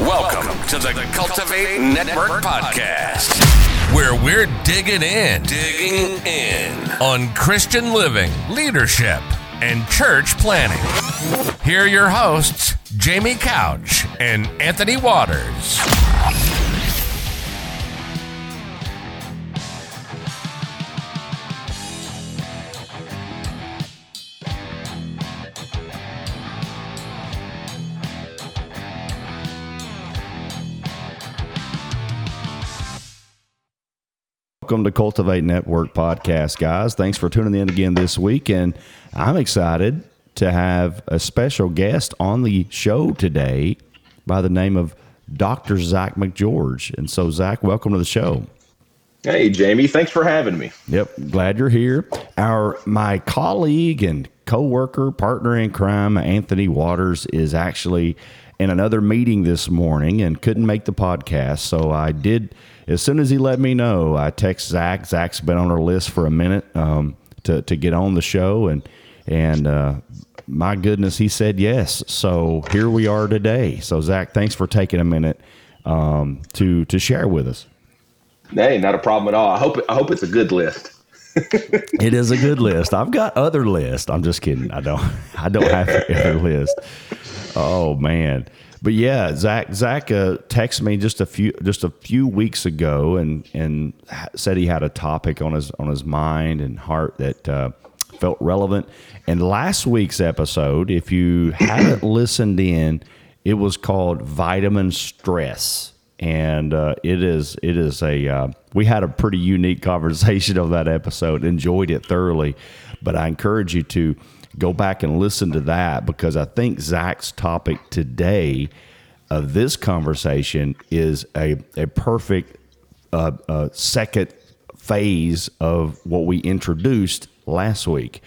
Welcome to the Cultivate Network Podcast, where we're digging in, digging in on Christian living, leadership, and church planting. Here are your hosts, Jamie Couch and Anthony Waters. Welcome to Cultivate Network podcast, guys. Thanks for tuning in again this week. And I'm excited to have a special guest on the show today by the name of Dr. Zach McGeorge. And so, Zach, welcome to the show. Hey, Jamie. Thanks for having me. Yep, glad you're here. Our my colleague and co-worker, partner in crime, Anthony Waters, is actually in another meeting this morning and couldn't make the podcast. So I did as soon as he let me know. I text Zach. Zach's been on our list for a minute um, to to get on the show, and and uh, my goodness, he said yes. So here we are today. So Zach, thanks for taking a minute um, to to share with us. Hey, not a problem at all. I hope I hope it's a good list. it is a good list. I've got other lists. I'm just kidding. I don't. I don't have other list. Oh man, but yeah, Zach. Zach uh, texted me just a few just a few weeks ago and and said he had a topic on his on his mind and heart that uh, felt relevant. And last week's episode, if you haven't listened in, it was called vitamin stress and uh, it is it is a uh, we had a pretty unique conversation of that episode enjoyed it thoroughly. But i encourage you to go back and listen to that because i think zach's topic today of this conversation is a, a perfect uh, uh second phase of what we introduced last week.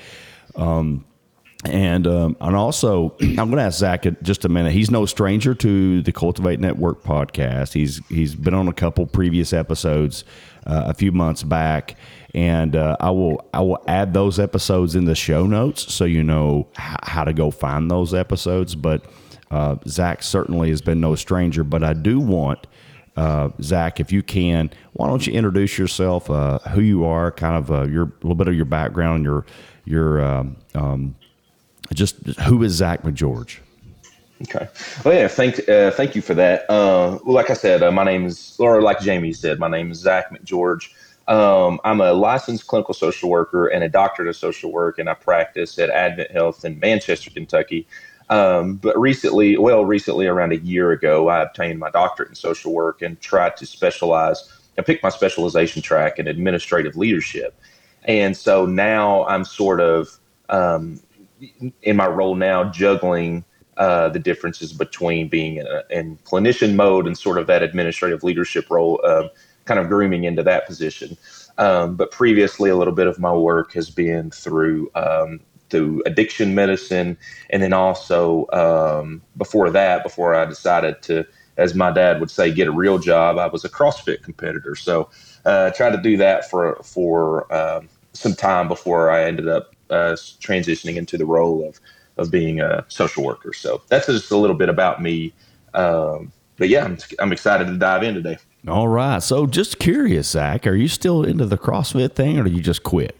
Um, and um, and also, I'm going to ask Zach in just a minute. He's no stranger to the Cultivate Network podcast. He's he's been on a couple previous episodes uh, a few months back, and uh, I will I will add those episodes in the show notes so you know h- how to go find those episodes. But uh, Zach certainly has been no stranger. But I do want. Uh, Zach, if you can, why don't you introduce yourself, uh, who you are, kind of uh, your a little bit of your background, your your um, um, just who is Zach McGeorge? Okay. Well, yeah. Thank, uh, thank you for that. Uh, well, like I said, uh, my name is, or like Jamie said, my name is Zach McGeorge. Um, I'm a licensed clinical social worker and a doctorate of social work, and I practice at Advent Health in Manchester, Kentucky. Um, but recently, well, recently, around a year ago, I obtained my doctorate in social work and tried to specialize. I picked my specialization track in administrative leadership, and so now I'm sort of um, in my role now juggling uh, the differences between being in, a, in, clinician mode and sort of that administrative leadership role, uh, kind of grooming into that position. Um, but previously, a little bit of my work has been through um, through addiction medicine, and then also um, before that, before I decided to, as my dad would say, get a real job, I was a CrossFit competitor. So uh, I tried to do that for for um, some time before I ended up uh, transitioning into the role of of being a social worker. So that's just a little bit about me. Um, but yeah, I'm, I'm excited to dive in today. All right. So just curious, Zach, are you still into the CrossFit thing, or do you just quit?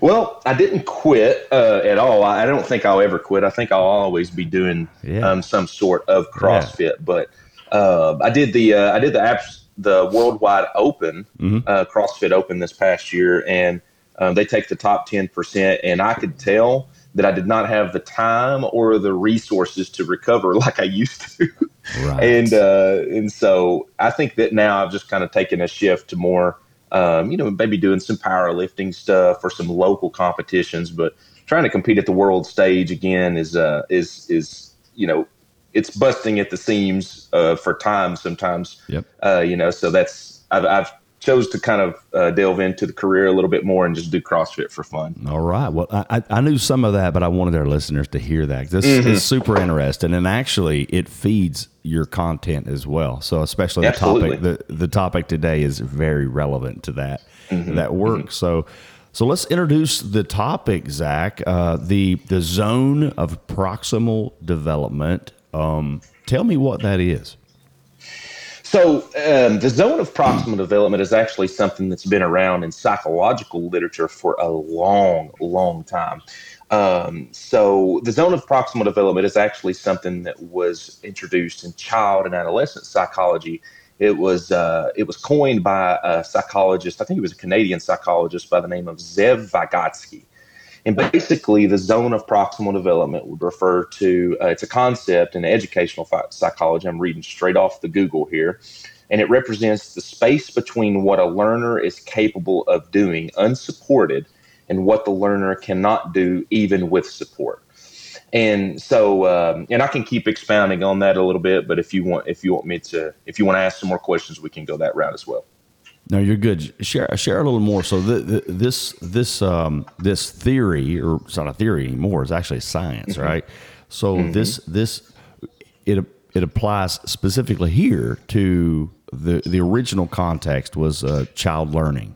Well, I didn't quit uh, at all. I don't think I'll ever quit. I think I'll always be doing yeah. um, some sort of CrossFit. Yeah. But uh, I did the uh, I did the apps the Worldwide Open mm-hmm. Uh, CrossFit Open this past year, and um, they take the top 10%, and I could tell that I did not have the time or the resources to recover like I used to. Right. and uh, and so I think that now I've just kind of taken a shift to more, um, you know, maybe doing some powerlifting stuff or some local competitions, but trying to compete at the world stage again is uh, is is you know it's busting at the seams uh, for time sometimes. Yep. Uh, you know, so that's I've, I've chose to kind of uh, delve into the career a little bit more and just do CrossFit for fun. All right. Well, I, I knew some of that, but I wanted our listeners to hear that. This mm-hmm. is super interesting, and actually, it feeds your content as well. So, especially Absolutely. the topic the the topic today is very relevant to that mm-hmm. that work. Mm-hmm. So. So let's introduce the topic, Zach. Uh, the the zone of proximal development. Um, tell me what that is. So, um, the zone of proximal development is actually something that's been around in psychological literature for a long, long time. Um, so, the zone of proximal development is actually something that was introduced in child and adolescent psychology. It was uh, it was coined by a psychologist. I think he was a Canadian psychologist by the name of Lev Vygotsky. And basically, the zone of proximal development would refer to uh, it's a concept in educational psychology. I'm reading straight off the Google here. And it represents the space between what a learner is capable of doing unsupported and what the learner cannot do even with support. And so, um, and I can keep expounding on that a little bit, but if you want, if you want me to, if you want to ask some more questions, we can go that route as well. No, you're good. Share share a little more. So the, the, this this um, this theory, or it's not a theory anymore, It's actually science, mm-hmm. right? So mm-hmm. this this it it applies specifically here to the the original context was uh, child learning.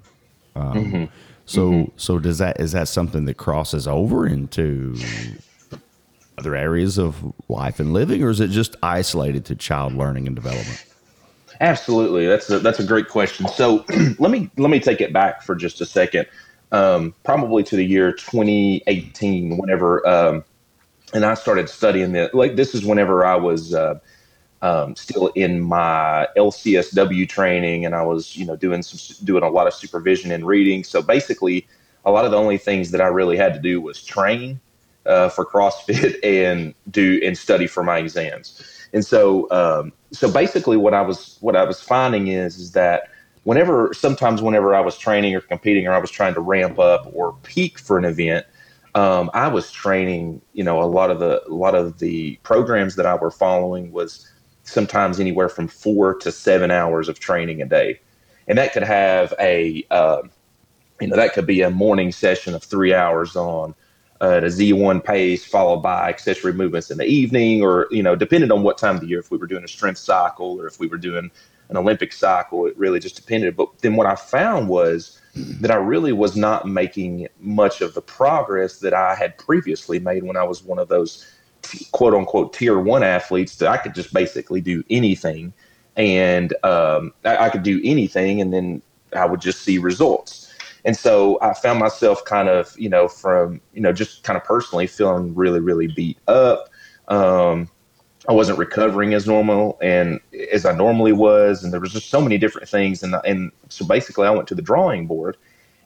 Um, mm-hmm. So mm-hmm. so does that is that something that crosses over into other areas of life and living, or is it just isolated to child learning and development? Absolutely, that's a, that's a great question. So let me let me take it back for just a second, um, probably to the year 2018, whenever, um, and I started studying this. Like this is whenever I was uh, um, still in my LCSW training, and I was you know doing some doing a lot of supervision and reading. So basically, a lot of the only things that I really had to do was train uh, for CrossFit and do and study for my exams. And so, um, so basically, what I was what I was finding is is that whenever sometimes whenever I was training or competing or I was trying to ramp up or peak for an event, um, I was training. You know, a lot of the a lot of the programs that I were following was sometimes anywhere from four to seven hours of training a day, and that could have a uh, you know that could be a morning session of three hours on uh, at a Z1 pace, followed by accessory movements in the evening, or you know, depending on what time of the year, if we were doing a strength cycle or if we were doing an Olympic cycle, it really just depended. But then what I found was that I really was not making much of the progress that I had previously made when I was one of those quote unquote tier one athletes that I could just basically do anything, and um, I, I could do anything, and then I would just see results. And so I found myself kind of, you know, from, you know, just kind of personally feeling really, really beat up. Um, I wasn't recovering as normal and as I normally was. And there was just so many different things. And, and so basically I went to the drawing board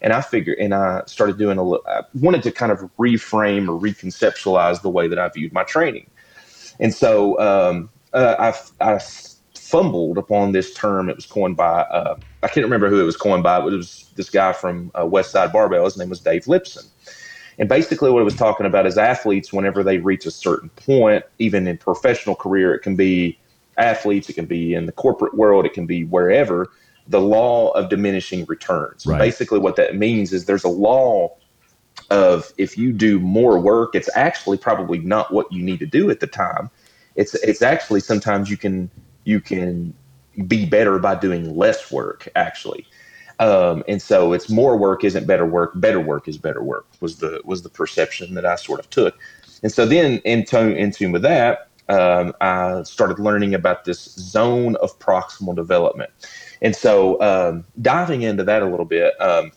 and I figured, and I started doing a little, I wanted to kind of reframe or reconceptualize the way that I viewed my training. And so um, uh, I, I fumbled upon this term. It was coined by uh, I can't remember who it was coined by, but it was this guy from uh, Westside Barbell. His name was Dave Lipson. And basically, what it was talking about is athletes, whenever they reach a certain point, even in professional career, it can be athletes, it can be in the corporate world, it can be wherever, the law of diminishing returns. Right. Basically, what that means is there's a law of if you do more work, it's actually probably not what you need to do at the time. It's it's actually sometimes you can you can be better by doing less work actually. Um, and so it's more work isn't better work better work is better work was the was the perception that i sort of took. And so then in tune in tune with that um, i started learning about this zone of proximal development. And so um, diving into that a little bit um,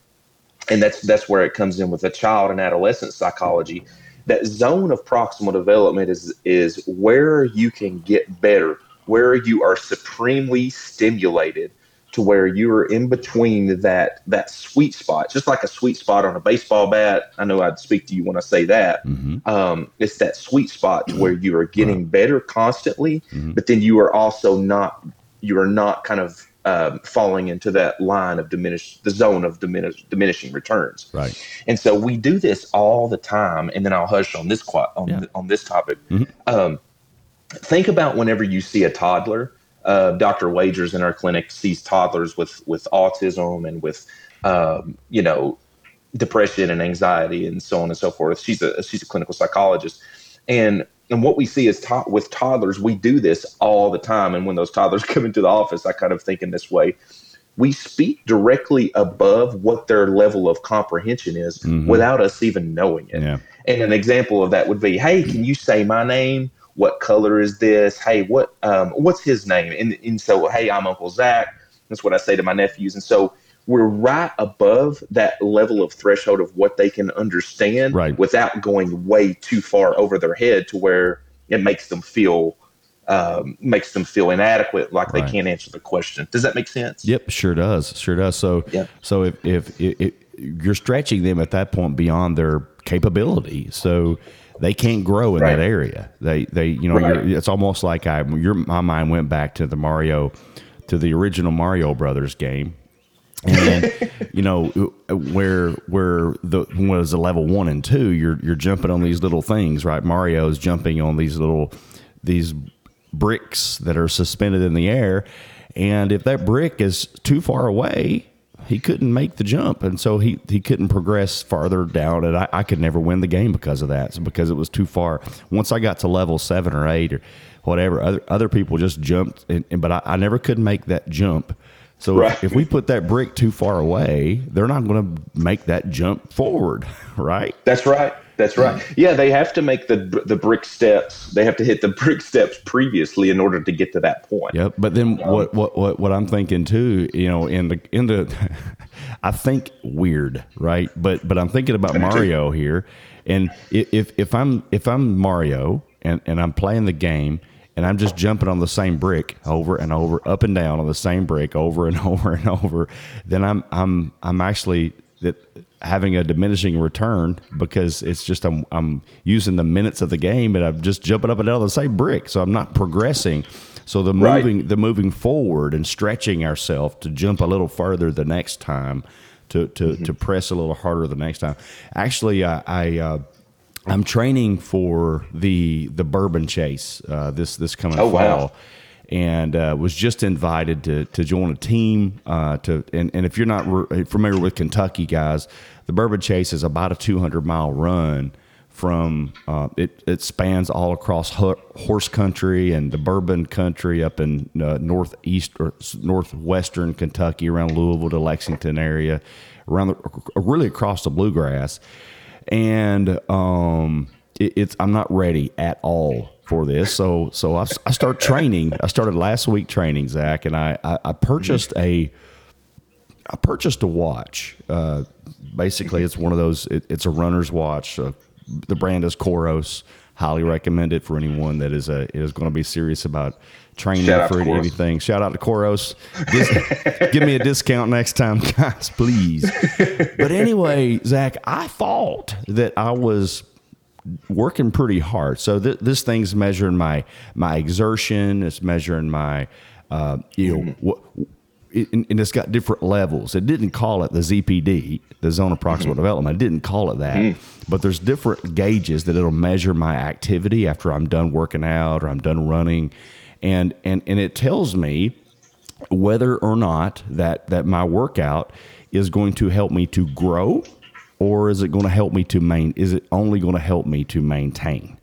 and that's that's where it comes in with the child and adolescent psychology. That zone of proximal development is is where you can get better where you are supremely stimulated to where you are in between that that sweet spot, just like a sweet spot on a baseball bat. I know I'd speak to you when I say that. Mm-hmm. Um, it's that sweet spot to where you are getting better constantly, mm-hmm. but then you are also not you are not kind of um, falling into that line of diminish the zone of diminish, diminishing returns. Right. And so we do this all the time. And then I'll hush on this on, yeah. on this topic. Mm-hmm. Um, think about whenever you see a toddler. Uh, Dr. Wagers in our clinic sees toddlers with with autism and with um, you know depression and anxiety and so on and so forth. She's a she's a clinical psychologist, and and what we see is to- with toddlers, we do this all the time. And when those toddlers come into the office, I kind of think in this way. We speak directly above what their level of comprehension is mm-hmm. without us even knowing it. Yeah. And an example of that would be, "Hey, can you say my name?" What color is this? Hey, what um, what's his name? And, and so, hey, I'm Uncle Zach. That's what I say to my nephews. And so we're right above that level of threshold of what they can understand right. without going way too far over their head to where it makes them feel um, makes them feel inadequate, like right. they can't answer the question. Does that make sense? Yep, sure does. Sure does. So, yep. so if, if, if, if you're stretching them at that point beyond their capability, so they can't grow in right. that area. They, they, you know, right. it's almost like I, your, my mind went back to the Mario, to the original Mario Brothers game and you know where where the was a level one and two you're you're jumping on these little things right mario's jumping on these little these bricks that are suspended in the air and if that brick is too far away he couldn't make the jump and so he he couldn't progress farther down and I, I could never win the game because of that so because it was too far once i got to level seven or eight or whatever other other people just jumped and, and but I, I never could make that jump so right. if, if, we put that brick too far away, they're not going to make that jump forward, right? That's right. That's right. Yeah, they have to make the the brick steps. They have to hit the brick steps previously in order to get to that point. Yep. But then um, what what what what I'm thinking too, you know, in the in the I think weird, right? But but I'm thinking about Mario here, and if if I'm if I'm Mario and and I'm playing the game and I'm just jumping on the same brick over and over, up and down on the same brick over and over and over, then I'm I'm I'm actually that having a diminishing return because it's just I'm I'm using the minutes of the game and I'm just jumping up and down the same brick, so I'm not progressing. So the moving right. the moving forward and stretching ourselves to jump a little further the next time, to to, mm-hmm. to press a little harder the next time. Actually, I, I uh, I'm training for the the Bourbon Chase uh, this this coming oh, fall. Wow. And uh, was just invited to, to join a team. Uh, to and, and if you're not re- familiar with Kentucky, guys, the Bourbon Chase is about a 200 mile run from uh, it. It spans all across horse country and the bourbon country up in uh, northeast or northwestern Kentucky, around Louisville to Lexington area, around the, really across the bluegrass and um, it, it's I'm not ready at all for this. So so I, I start training. I started last week training Zach, and I I, I purchased a I purchased a watch. Uh, basically, it's one of those. It, it's a runner's watch. Uh, the brand is Coros. Highly recommend it for anyone that is a is going to be serious about training for anything. Shout out to Coros. Dis- give me a discount next time, guys, please. But anyway, Zach, I thought that I was working pretty hard. So th- this thing's measuring my my exertion. It's measuring my uh, you know. What, and, it's got different levels. It didn't call it the ZPD, the zone of proximal mm-hmm. development. It didn't call it that. Mm. But there's different gauges that it'll measure my activity after I'm done working out or I'm done running and and and it tells me whether or not that that my workout is going to help me to grow or is it going to help me to main is it only going to help me to maintain?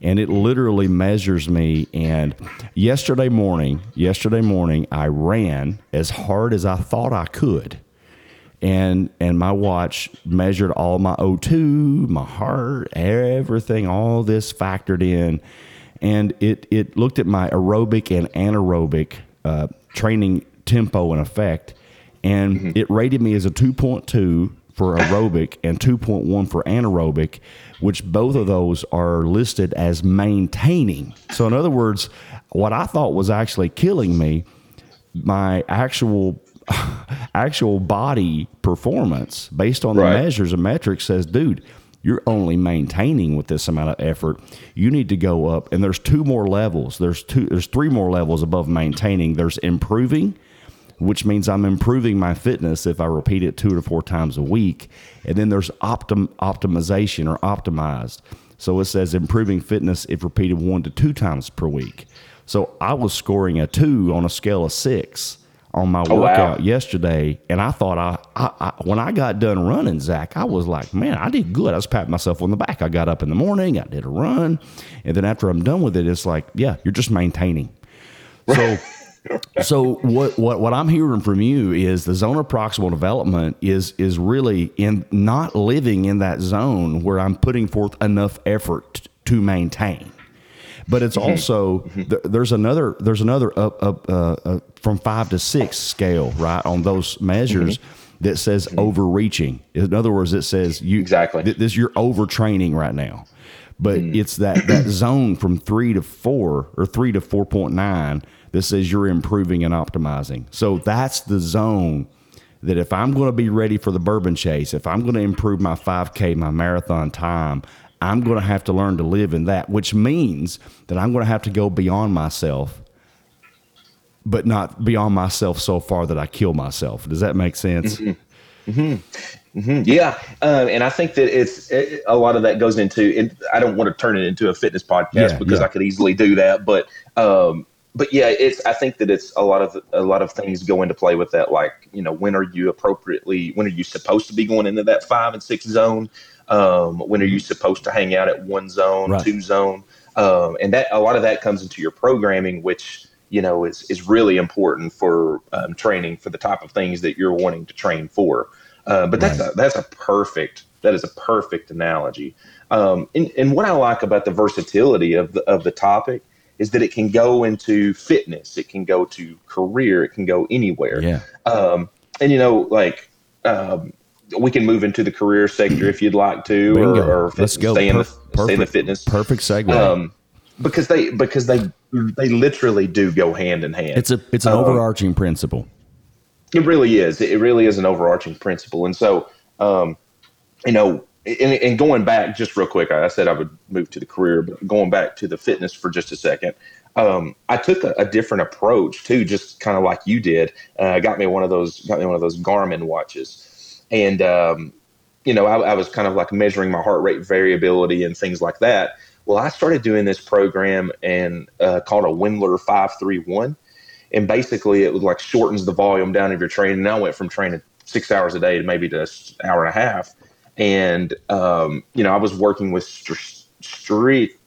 And it literally measures me and yesterday morning yesterday morning i ran as hard as i thought i could. And and my watch measured all my o2 my heart everything all this factored in. And it it looked at my aerobic and anaerobic uh, training tempo and effect, and mm-hmm. it rated me as a 2.2 for aerobic and 2.1 for anaerobic, which both of those are listed as maintaining. So, in other words, what I thought was actually killing me, my actual actual body performance based on the right. measures and metrics says, dude, you're only maintaining with this amount of effort. You need to go up, and there's two more levels. There's two. There's three more levels above maintaining. There's improving, which means I'm improving my fitness if I repeat it two to four times a week, and then there's optim, optimization or optimized. So it says improving fitness if repeated one to two times per week. So I was scoring a two on a scale of six on my oh, workout wow. yesterday, and I thought I, I, I, when I got done running, Zach, I was like, man, I did good. I was patting myself on the back. I got up in the morning, I did a run, and then after I'm done with it, it's like, yeah, you're just maintaining. So. so what, what what I'm hearing from you is the zone of proximal development is is really in not living in that zone where I'm putting forth enough effort to maintain But it's also th- there's another there's another up up uh, uh, from five to six scale right on those measures that says overreaching. In other words, it says you Exactly. th- this you're overtraining right now. But it's that that zone from three to four or three to four point nine that says you're improving and optimizing. So that's the zone that if I'm going to be ready for the bourbon chase, if I'm going to improve my 5K, my marathon time, I'm going to have to learn to live in that, which means that I'm going to have to go beyond myself, but not beyond myself so far that I kill myself. Does that make sense? Yeah, um, and I think that it's it, a lot of that goes into. It, I don't want to turn it into a fitness podcast Yeah, because yeah. I could easily do that, but um, but yeah, it's. I think that it's a lot of a lot of things go into play with that. Like you know, when are you appropriately? When are you supposed to be going into that five and six zone? Um, when are you supposed to hang out at one zone, Right. two zone? Um, and that a lot of that comes into your programming, which you know is is really important for um, training for the type of things that you're wanting to train for. Uh, but that's Right. a, that's a perfect that is a perfect analogy. Um, and, and what I like about the versatility of the of the topic is that it can go into fitness, it can go to career, it can go anywhere. Yeah. Um, and you know, like um, we can move into the career sector if you'd like to, Bingo. or, or Let's go. stay in the stay in the fitness. Perfect segue. Um, because they because they they literally do go hand in hand. it's a it's an um, overarching principle. It really is. It really is an overarching principle. And so, um, you know, and, and going back just real quick, I said I would move to the career, but going back to the fitness for just a second, um, I took a, a different approach too, just kind of like you did. Uh, got me one of those, got me one of those Garmin watches, and um, you know, I, I was kind of like measuring my heart rate variability and things like that. Well, I started doing this program and uh, called a Wendler five three one and basically it was like shortens the volume down of your training. And I went from training six hours a day to maybe to hour and a half. And um, you know, I was working with str- strate-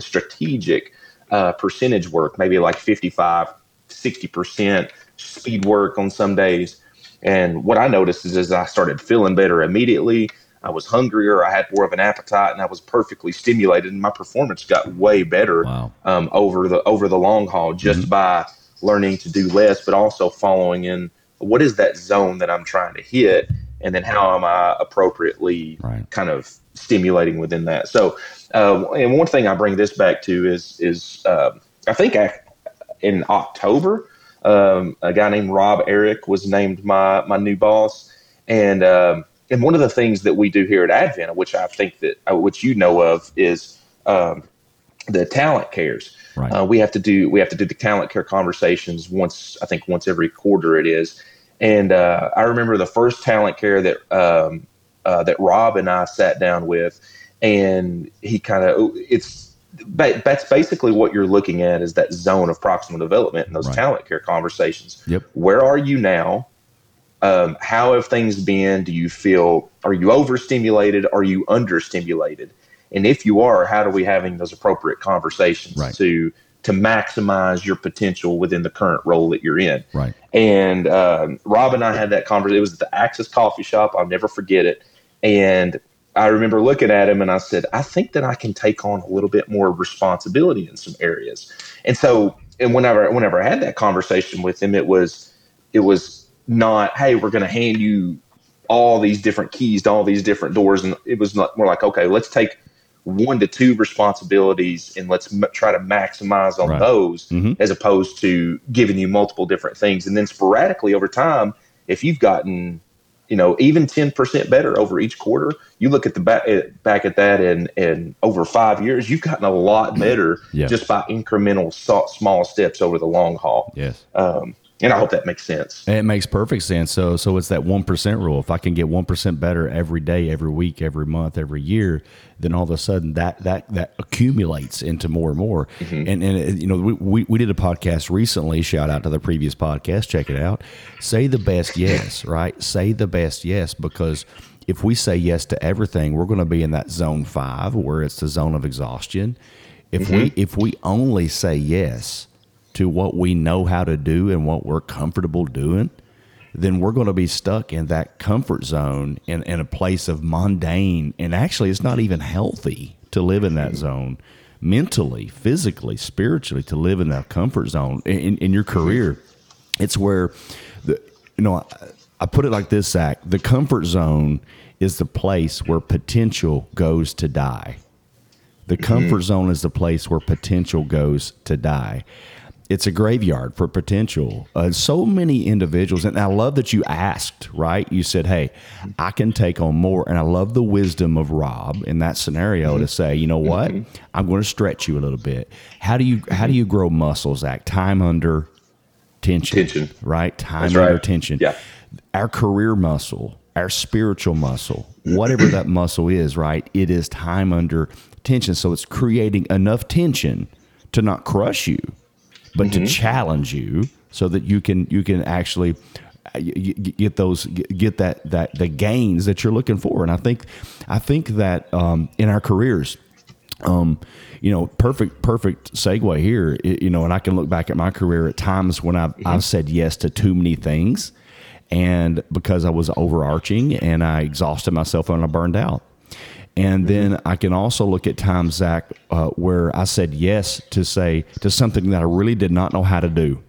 strategic uh, percentage work, maybe like 55, 60% speed work on some days. And what I noticed is as I started feeling better immediately, I was hungrier, I had more of an appetite, and I was perfectly stimulated, and my performance got way better Wow. um, over the over the long haul just by learning to do less, but also following in what is that zone that I'm trying to hit, and then how am I appropriately Right. kind of stimulating within that. So, uh, and one thing I bring this back to is is uh, I think I, in October, um, a guy named Rob Eric was named my my new boss, and um, and one of the things that we do here at Advent, which I think that uh, which you know of, is um, the talent cares. Right. Uh, we have to do we have to do the talent care conversations once I think once every quarter it is, and uh, I remember the first talent care that um, uh, that Rob and I sat down with, and he kind of it's that's basically what you're looking at is that zone of proximal development and those Right. talent care conversations. Yep. Where are you now? Um, how have things been? Do you feel are you overstimulated? Are you understimulated? And if you are, how do we having those appropriate conversations Right. to to maximize your potential within the current role that you're in? Right. And um, Rob and I had that conversation. It was at the Axis Coffee Shop. I'll never forget it. And I remember looking at him and I said, I think that I can take on a little bit more responsibility in some areas. And so, and whenever whenever I had that conversation with him, it was it was not, hey, we're going to hand you all these different keys to all these different doors, and it was not more like, okay, let's take one to two responsibilities and let's m- try to maximize on Right. those Mhm. as opposed to giving you multiple different things and then sporadically over time if you've gotten you know even 10% better over each quarter you look at the back, back at that and and over five years you've gotten a lot better Yeah. just by incremental small steps over the long haul Yes. um, and i hope that makes sense it makes perfect sense. So, so it's that one percent rule. If I can get one percent better every day, every week, every month, every year, then all of a sudden that that that accumulates into more and more. And and uh, you know, we, we we did a podcast recently. Shout out to the previous podcast. Check it out. Say the best yes. Right. Say the best yes because if we say yes to everything, we're going to be in that zone five where it's the zone of exhaustion. If we if we only say yes to what we know how to do and what we're comfortable doing, then we're going to be stuck in that comfort zone in, in a place of mundane. And actually, it's not even healthy to live in that mm-hmm. zone. mentally, physically, spiritually to live in that comfort zone in, in your mm-hmm. career. It's where the you know I, I put it like this, Zach. The comfort zone is the place where potential goes to die. The mm-hmm. comfort zone is the place where potential goes to die. It's a graveyard for potential. Uh, so many individuals, and I love that you asked, right? You said, Hey, I can take on more. And I love the wisdom of Rob in that scenario to mm-hmm. say, you know what? Mm-hmm. I'm going to stretch you a little bit. How do you how do you grow muscles, Zach? Time under tension. Tension. Right? Time That's under right. tension. Yeah. Our career muscle, our spiritual muscle, mm-hmm. whatever that muscle is, right? It is time under tension. So it's creating enough tension to not crush you, but to challenge you so that you can you can actually uh, get those get that that the gains that you're looking for and i think i think that um, in our careers um, you know, perfect, perfect segue here. You know, and I can look back at my career at times when I've, I've said yes to too many things, and because I was overarching and I exhausted myself and I burned out. And then I can also look at times, Zach, uh, where I said yes to say to something that I really did not know how to do.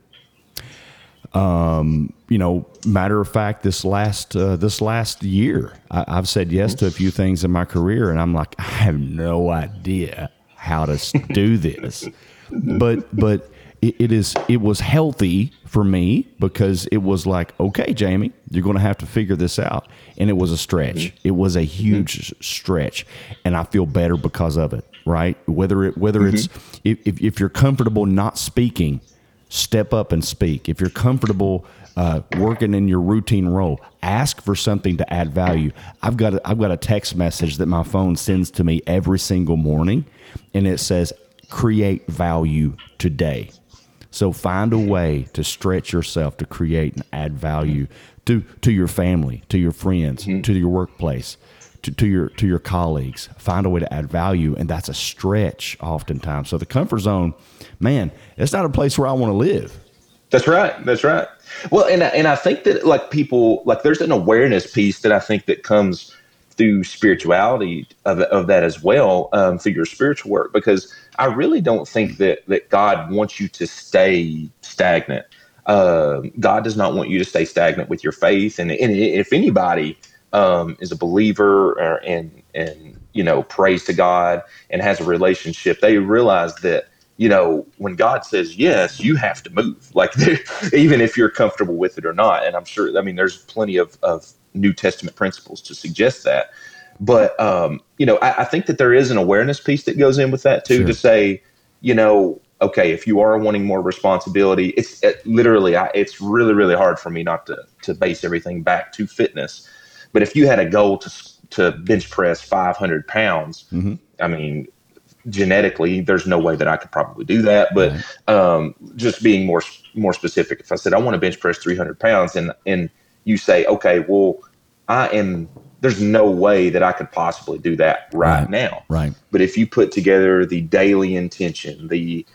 You know, matter of fact, this last uh, this last year, I, I've said yes to a few things in my career, and I'm like, I have no idea how to do this. But but it, it is it was healthy for me because it was like, okay, Jamie, you're going to have to figure this out, and it was a stretch. Mm-hmm. It was a mm-hmm. huge s- stretch, and I feel better because of it. Right? Whether it whether it's mm-hmm. if, if if you're comfortable not speaking step up and speak. If you're comfortable uh, working in your routine role, ask for something to add value. I've got a, I've got a text message that my phone sends to me every single morning, and it says, "Create value today." So find a way to stretch yourself to create and add value to to your family, to your friends, to your workplace. To, to your to your colleagues, find a way to add value, and that's a stretch oftentimes. So the comfort zone, man, it's not a place where I want to live. That's right. That's right. Well, and I- and I think that like people like there's an awareness piece that I think that comes through spirituality of, of that as well um, through your spiritual work because I really don't think that that God wants you to stay stagnant. Uh, God does not want you to stay stagnant with your faith, and, and if anybody um, is a believer or, and and you know prays to God and has a relationship, they realize that you know when God says yes, you have to move. Like even if you're comfortable with it or not. And I'm sure. I mean, there's plenty of of New Testament principles to suggest that. But um, you know, I, I think that there is an awareness piece that goes in with that too. Sure. To say, you know, okay, if you are wanting more responsibility, it's it, literally, I, it's really, really hard for me not to to base everything back to fitness. But if you had a goal to to bench press 500 pounds, I mean, genetically, there's no way that I could probably do that. But um, just being more more specific, if I said I want to bench press 300 pounds, and and you say, okay, well, I am. There's no way that I could possibly do that right, Right. now. Right. But if you put together the daily intention, the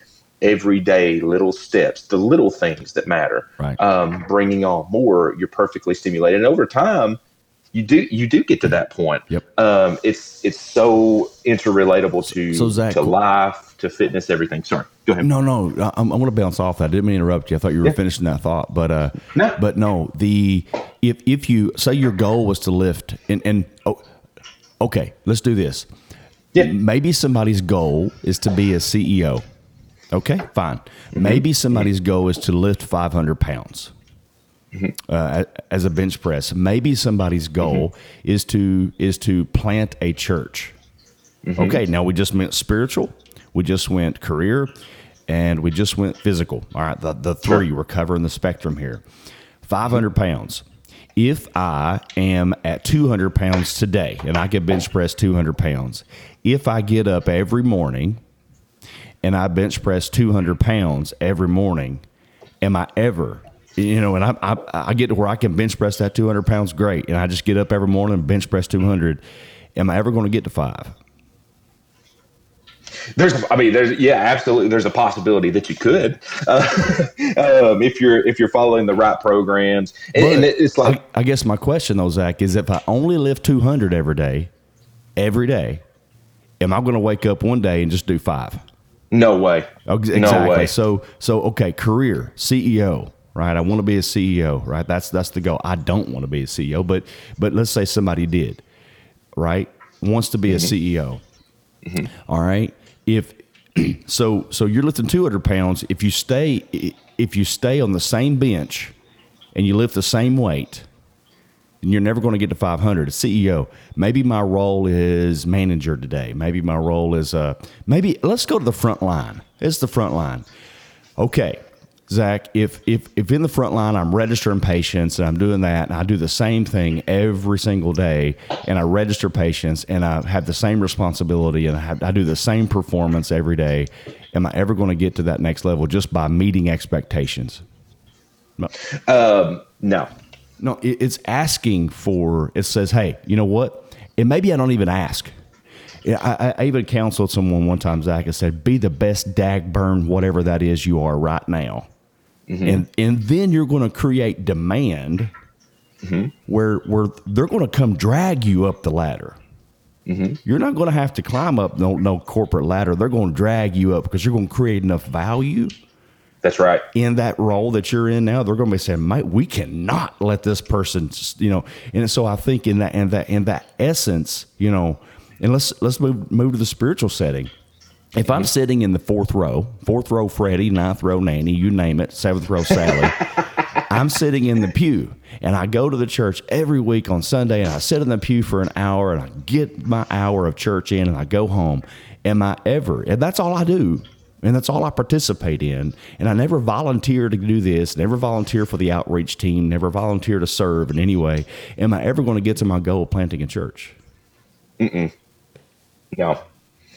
everyday little steps, the little things that matter, Right. um, bringing on more, you're perfectly stimulated. And over time, you do you do get to that point. Yep. Um, it's it's so interrelatable to So, Zach- to life, to fitness, everything. Sorry, go ahead. No, no, I- I'm, going to bounce off that. I didn't mean to interrupt you. I thought you were Yeah. finishing that thought, but uh, No. but no. The if if you say your goal was to lift and and oh, okay, let's do this. Yeah. Maybe somebody's goal is to be a CEO. Okay, fine. Maybe somebody's goal is to lift 500 pounds uh, as a bench press. Maybe somebody's goal is to is to plant a church. Okay, now we just went spiritual, we just went career, and we just went physical. All right, the, the three we're covering the spectrum here. 500 pounds. If I am at 200 pounds today and I can bench press 200 pounds, if I get up every morning and I bench press 200 pounds every morning, am I ever, you know, and I, I, I get to where I can bench press that 200 pounds, great. And I just get up every morning and bench press 200. Am I ever going to get to five? There's, I mean, there's, yeah, absolutely. There's a possibility that you could, uh, um, if you're if you're following the right programs. And, and it's like, I, I guess my question though, Zach, is if I only lift 200 every day, every day, am I going to wake up one day and just do five? No way. Exactly. No way. So so okay, career CEO, right? I want to be a CEO, right? That's that's the goal. I don't want to be a CEO, but but let's say somebody did, right? Wants to be a CEO. All right. If so so you're lifting 200 pounds. If you stay if you stay on the same bench and you lift the same weight, and you're never going to get to 500 as ceo maybe my role is manager today. Maybe my role is uh maybe let's go to the front line. It's the front line. Okay zach if if if in the front line i'm registering patients and i'm doing that and i do the same thing every single day and i register patients and i have the same responsibility and i, have, I do the same performance every day am i ever going to get to that next level just by meeting expectations no. Um, no. No, it- it's asking for. It says, "Hey, you know what?" And maybe I don't even ask. I, I- I even counseled someone one time, Zach. I said, "Be the best dag burn, whatever that is you are right now," Mm-hmm. and and then you're going to create demand mm-hmm. where where they're going to come drag you up the ladder. Mm-hmm. You're not going to have to climb up no, no corporate ladder. They're going to drag you up because you're going to create enough value That's right. in that role that you're in now, they're going to be saying, "Mate, we cannot let this person," you know. And so I think in that in that in that essence, you know, and let's let's move move to the spiritual setting. If I'm sitting in the fourth row, fourth row Freddie, ninth row Nanny, you name it, seventh row Sally, I'm sitting in the pew and I go to the church every week on Sunday and I sit in the pew for an hour and I get my hour of church in and I go home. Am I ever, and that's all I do, and that's all I participate in. And I never volunteer to do this, never volunteer for the outreach team, never volunteer to serve in any way. Am I ever going to get to my goal of planting a church? No.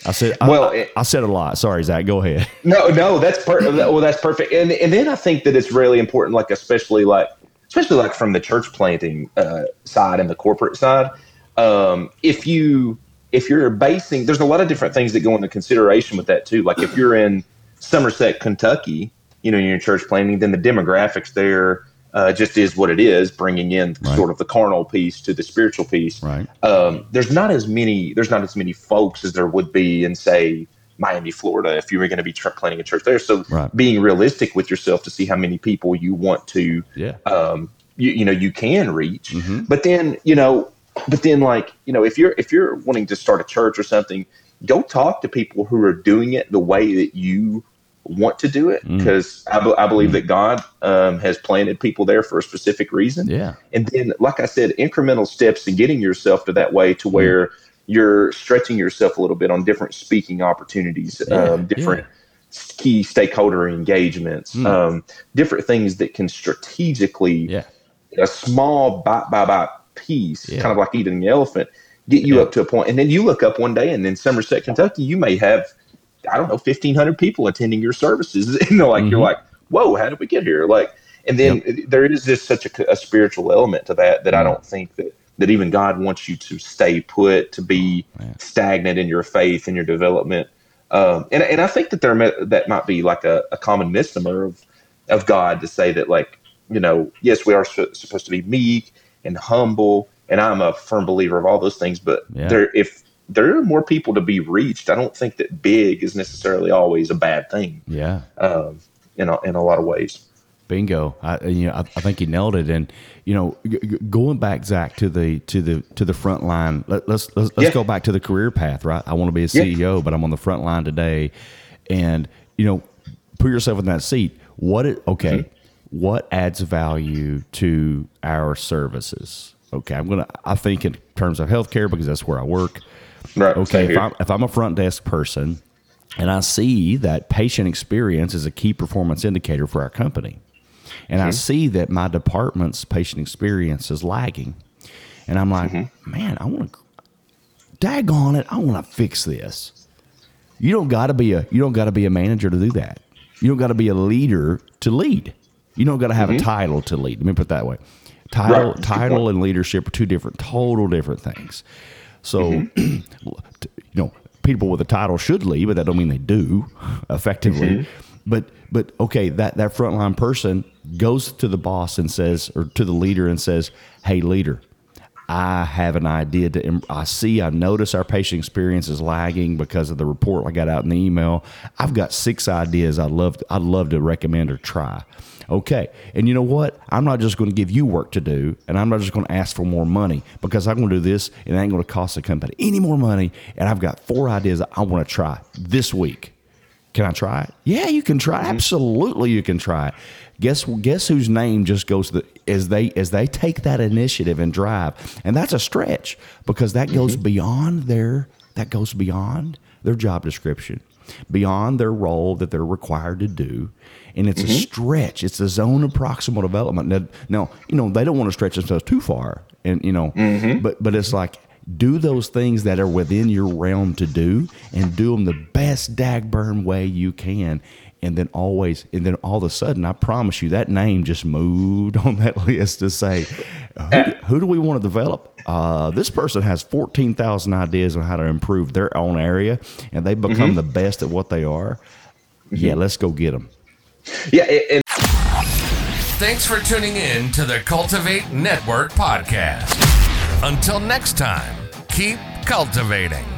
I said, Well, I, I said a lot. Sorry, Zach. Go ahead. No, no, that's per- well, that's perfect. And and then I think that it's really important, like especially like especially like from the church planting uh, side and the corporate side. Um, if you if you're basing, there's a lot of different things that go into consideration with that too. Like if you're in Somerset, Kentucky, you know, you're in church planting, then the demographics there uh, just is what it is, bringing in Right. sort of the carnal piece to the spiritual piece Right. um, there's not as many there's not as many folks as there would be in say Miami, Florida, if you were going to be tr- planning a church there. So Right. being realistic with yourself to see how many people you want to, Yeah. um, you, you know, you can reach. Mhm. But then, you know, but then like, you know, if you're, if you're wanting to start a church or something, go talk to people who are doing it the way that you want to do it. Mm. Because I, be- I believe that God um, has planted people there for a specific reason. Yeah. And then, like I said, incremental steps in getting yourself to that way to where you're stretching yourself a little bit on different speaking opportunities, Yeah, um, different key stakeholder engagements, Mm. um, different things that can strategically, Yeah. a small bite by bite piece, Yeah. kind of like eating the elephant, get you Yeah. up to a point. And then you look up one day, and in Somerset, Kentucky, you may have, I don't know, 1,500 people attending your services. you know, like you're Mhm. like, whoa, how did we get here? Like, and then there is just such a, a spiritual element to that that I Mm. don't think that that even God wants you to stay put, to be stagnant in your faith and your development. Um, and and I think that there that might be like a, a common misnomer of of God to say that like you know yes we are su- supposed to be meek and humble and I'm a firm believer of all those things, but Yeah. there if there are more people to be reached, I don't think that big is necessarily always a bad thing Yeah. um, in a, in a lot of ways. Bingo. I, you know, I, I think he nailed it. And you know, g- going back, Zach, to the to the to the front line. Let, let's let's, let's Yeah. go back to the career path. Right. I want to be a Yeah. CEO, but I'm on the front line today. And you know, put yourself in that seat. What? It, okay. Mm-hmm. What adds value to our services? Okay, I'm gonna. I think in terms of healthcare because that's where I work. Right. Okay, if. I'm, if I'm a front desk person and I see that patient experience is a key performance indicator for our company, and I mm-hmm. see that my department's patient experience is lagging, and I'm like, mm-hmm. man, I want to, daggone it, I want to fix this. You don't got to be a you don't got to be a manager to do that. You don't got to be a leader to lead. You don't got to have a mm-hmm. title to lead. Let me put it that way. Title, Right. That's a good title, and leadership are two different, total different things. So, mm-hmm. t- you know, people with a title should lead, but that don't mean they do effectively. Mm-hmm. But but okay, that that frontline person goes to the boss and says, or to the leader and says, "Hey, leader, I have an idea to. I see. I notice our patient experience is lagging because of the report I got out in the email. I've got six ideas I'd love. I'd love to recommend or try. Okay, and you know what? I'm not just going to give you work to do, and I'm not just going to ask for more money because I'm going to do this, and it ain't going to cost the company any more money. And I've got four ideas I want to try this week. Can I try it? Yeah, you can try. Mm-hmm. Absolutely, you can try it. Guess guess whose name just goes to the, as they as they take that initiative and drive, and that's a stretch because that goes mm-hmm. beyond their that goes beyond their job description, beyond their role that they're required to do, and it's mm-hmm. a stretch. It's a zone of proximal development. Now, now, you know they don't want to stretch themselves too far, and you know, mm-hmm. but but it's like do those things that are within your realm to do and do them the best dagburn way you can and then always and then all of a sudden i promise you that name just moved on that list to say who, who do we want to develop uh, this person has 14000 ideas on how to improve their own area and they become mm-hmm. the best at what they are mm-hmm. yeah let's go get them yeah and- thanks for tuning in to the cultivate network podcast until next time, keep cultivating.